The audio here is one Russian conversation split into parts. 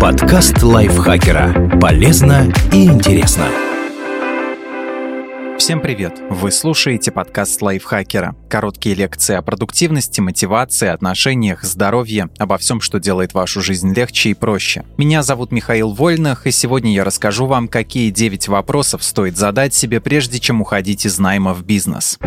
Подкаст лайфхакера. Полезно и интересно. Всем привет! Вы слушаете подкаст лайфхакера. Короткие лекции о продуктивности, мотивации, отношениях, здоровье, обо всем, что делает вашу жизнь легче и проще. Меня зовут Михаил Вольных, и сегодня я расскажу вам, какие 9 вопросов стоит задать себе, прежде чем уходить из найма в бизнес.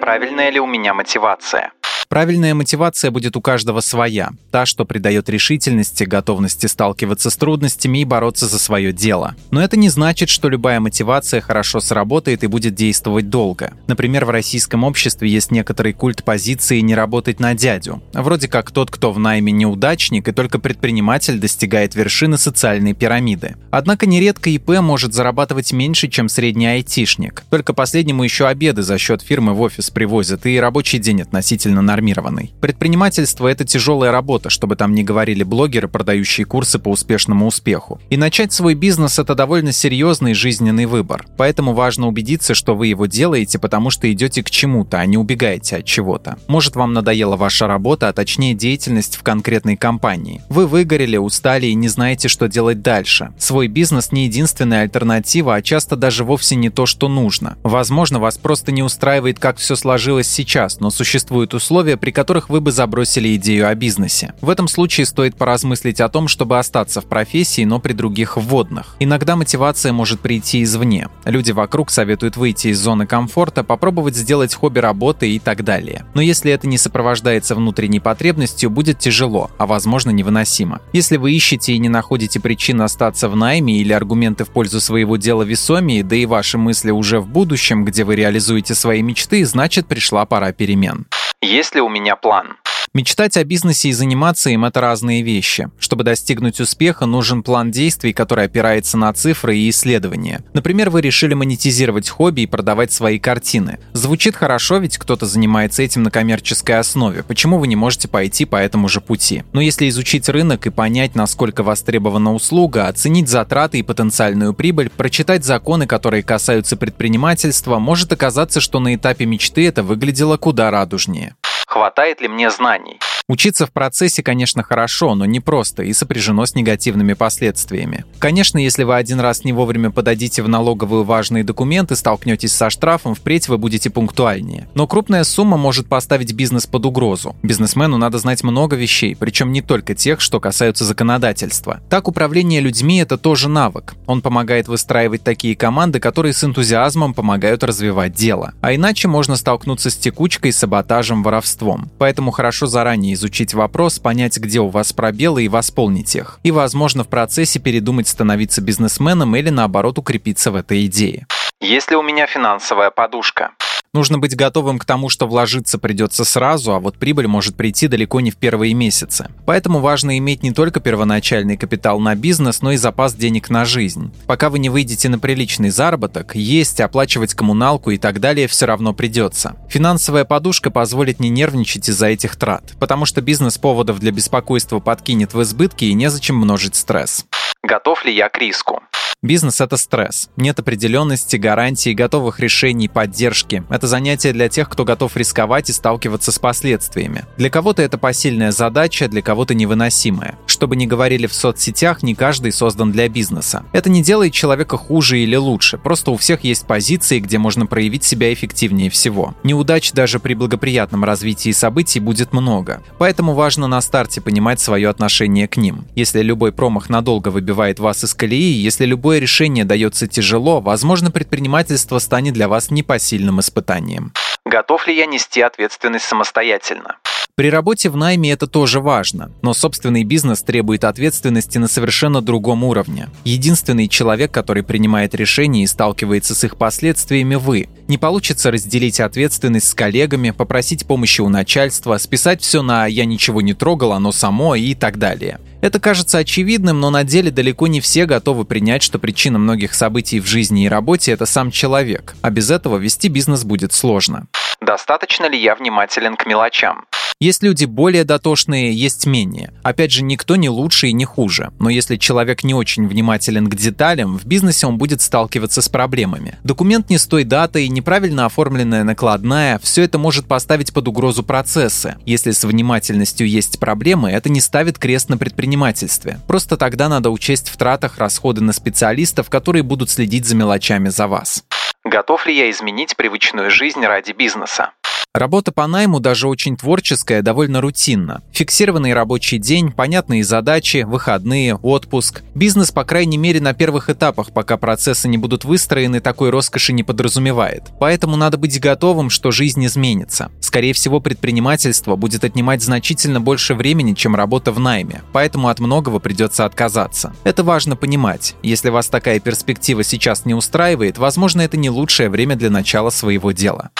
Правильная ли у меня мотивация? Правильная мотивация будет у каждого своя. Та, что придает решительности, готовности сталкиваться с трудностями и бороться за свое дело. Но это не значит, что любая мотивация хорошо сработает и будет действовать долго. Например, в российском обществе есть некоторый культ позиции «не работать на дядю». Вроде как тот, кто в найме неудачник, и только предприниматель достигает вершины социальной пирамиды. Однако нередко ИП может зарабатывать меньше, чем средний айтишник. Только последнему еще обеды за счет фирмы в офис привозят, и рабочий день относительно нормальный нормированной. Предпринимательство — это тяжелая работа, чтобы там не говорили блогеры, продающие курсы по успешному успеху. И начать свой бизнес — это довольно серьезный жизненный выбор. Поэтому важно убедиться, что вы его делаете, потому что идете к чему-то, а не убегаете от чего-то. Может, вам надоела ваша работа, а точнее деятельность в конкретной компании. Вы выгорели, устали и не знаете, что делать дальше. Свой бизнес не единственная альтернатива, а часто даже вовсе не то, что нужно. Возможно, вас просто не устраивает, как все сложилось сейчас, но существуют условия, условия, при которых вы бы забросили идею о бизнесе. В этом случае стоит поразмыслить о том, чтобы остаться в профессии, но при других вводных. Иногда мотивация может прийти извне. Люди вокруг советуют выйти из зоны комфорта, попробовать сделать хобби работы и так далее. Но если это не сопровождается внутренней потребностью, будет тяжело, а возможно невыносимо. Если вы ищете и не находите причин остаться в найме или аргументы в пользу своего дела весомее, да и ваши мысли уже в будущем, где вы реализуете свои мечты, значит пришла пора перемен. Есть ли у меня план? Мечтать о бизнесе и заниматься им – это разные вещи. Чтобы достигнуть успеха, нужен план действий, который опирается на цифры и исследования. Например, вы решили монетизировать хобби и продавать свои картины. Звучит хорошо, ведь кто-то занимается этим на коммерческой основе. Почему вы не можете пойти по этому же пути? Но если изучить рынок и понять, насколько востребована услуга, оценить затраты и потенциальную прибыль, прочитать законы, которые касаются предпринимательства, может оказаться, что на этапе мечты это выглядело куда радужнее. Хватает ли мне знаний? Учиться в процессе, конечно, хорошо, но не просто и сопряжено с негативными последствиями. Конечно, если вы один раз не вовремя подадите в налоговую важные документы, столкнетесь со штрафом, впредь вы будете пунктуальнее. Но крупная сумма может поставить бизнес под угрозу. Бизнесмену надо знать много вещей, причем не только тех, что касаются законодательства. Так, управление людьми – это тоже навык. Он помогает выстраивать такие команды, которые с энтузиазмом помогают развивать дело. А иначе можно столкнуться с текучкой, саботажем, воровством. Поэтому хорошо заранее изучить вопрос, понять, где у вас пробелы и восполнить их. И, возможно, в процессе передумать становиться бизнесменом или, наоборот, укрепиться в этой идее. Есть ли у меня финансовая подушка? Нужно быть готовым к тому, что вложиться придется сразу, а вот прибыль может прийти далеко не в первые месяцы. Поэтому важно иметь не только первоначальный капитал на бизнес, но и запас денег на жизнь. Пока вы не выйдете на приличный заработок, есть, оплачивать коммуналку и так далее все равно придется. Финансовая подушка позволит не нервничать из-за этих трат, потому что бизнес поводов для беспокойства подкинет в избытке и незачем множить стресс. Готов ли я к риску? Бизнес — это стресс. Нет определенности, гарантий, готовых решений, поддержки. Это занятие для тех, кто готов рисковать и сталкиваться с последствиями. Для кого-то это посильная задача, для кого-то невыносимая. Что бы ни говорили в соцсетях, не каждый создан для бизнеса. Это не делает человека хуже или лучше, просто у всех есть позиции, где можно проявить себя эффективнее всего. Неудач даже при благоприятном развитии событий будет много. Поэтому важно на старте понимать свое отношение к ним. Если любой промах надолго выбивает вас из колеи, если любой любое решение дается тяжело, возможно, предпринимательство станет для вас непосильным испытанием. Готов ли я нести ответственность самостоятельно? При работе в найме это тоже важно, но собственный бизнес требует ответственности на совершенно другом уровне. Единственный человек, который принимает решения и сталкивается с их последствиями – вы. Не получится разделить ответственность с коллегами, попросить помощи у начальства, списать все на «я ничего не трогал, оно само» и так далее. Это кажется очевидным, но на деле далеко не все готовы принять, что причина многих событий в жизни и работе – это сам человек, а без этого вести бизнес будет сложно. Достаточно ли я внимателен к мелочам? Есть люди более дотошные, есть менее. Опять же, никто не лучше и не хуже. Но если человек не очень внимателен к деталям, в бизнесе он будет сталкиваться с проблемами. Документ не с той датой, неправильно оформленная накладная, все это может поставить под угрозу процессы. Если с внимательностью есть проблемы, это не ставит крест на предпринимательстве. Просто тогда надо учесть в тратах расходы на специалистов, которые будут следить за мелочами за вас. Готов ли я изменить привычную жизнь ради бизнеса? Работа по найму даже очень творческая, довольно рутинна. Фиксированный рабочий день, понятные задачи, выходные, отпуск. Бизнес, по крайней мере, на первых этапах, пока процессы не будут выстроены, такой роскоши не подразумевает. Поэтому надо быть готовым, что жизнь изменится. Скорее всего, предпринимательство будет отнимать значительно больше времени, чем работа в найме, поэтому от многого придется отказаться. Это важно понимать. Если вас такая перспектива сейчас не устраивает, возможно, это не лучшее время для начала своего дела.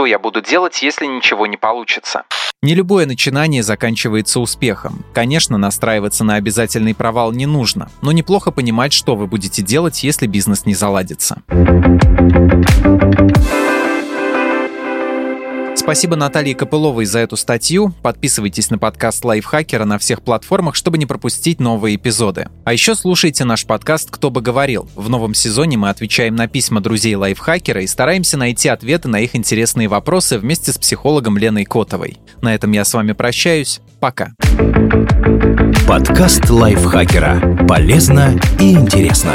Что я буду делать, если ничего не получится? Не любое начинание заканчивается успехом. Конечно, настраиваться на обязательный провал не нужно, но неплохо понимать, что вы будете делать, если бизнес не заладится. Спасибо Наталье Копыловой за эту статью. Подписывайтесь на подкаст Лайфхакера на всех платформах, чтобы не пропустить новые эпизоды. А еще слушайте наш подкаст «Кто бы говорил». В новом сезоне мы отвечаем на письма друзей Лайфхакера и стараемся найти ответы на их интересные вопросы вместе с психологом Леной Котовой. На этом я с вами прощаюсь. Пока. Подкаст Лайфхакера. Полезно и интересно.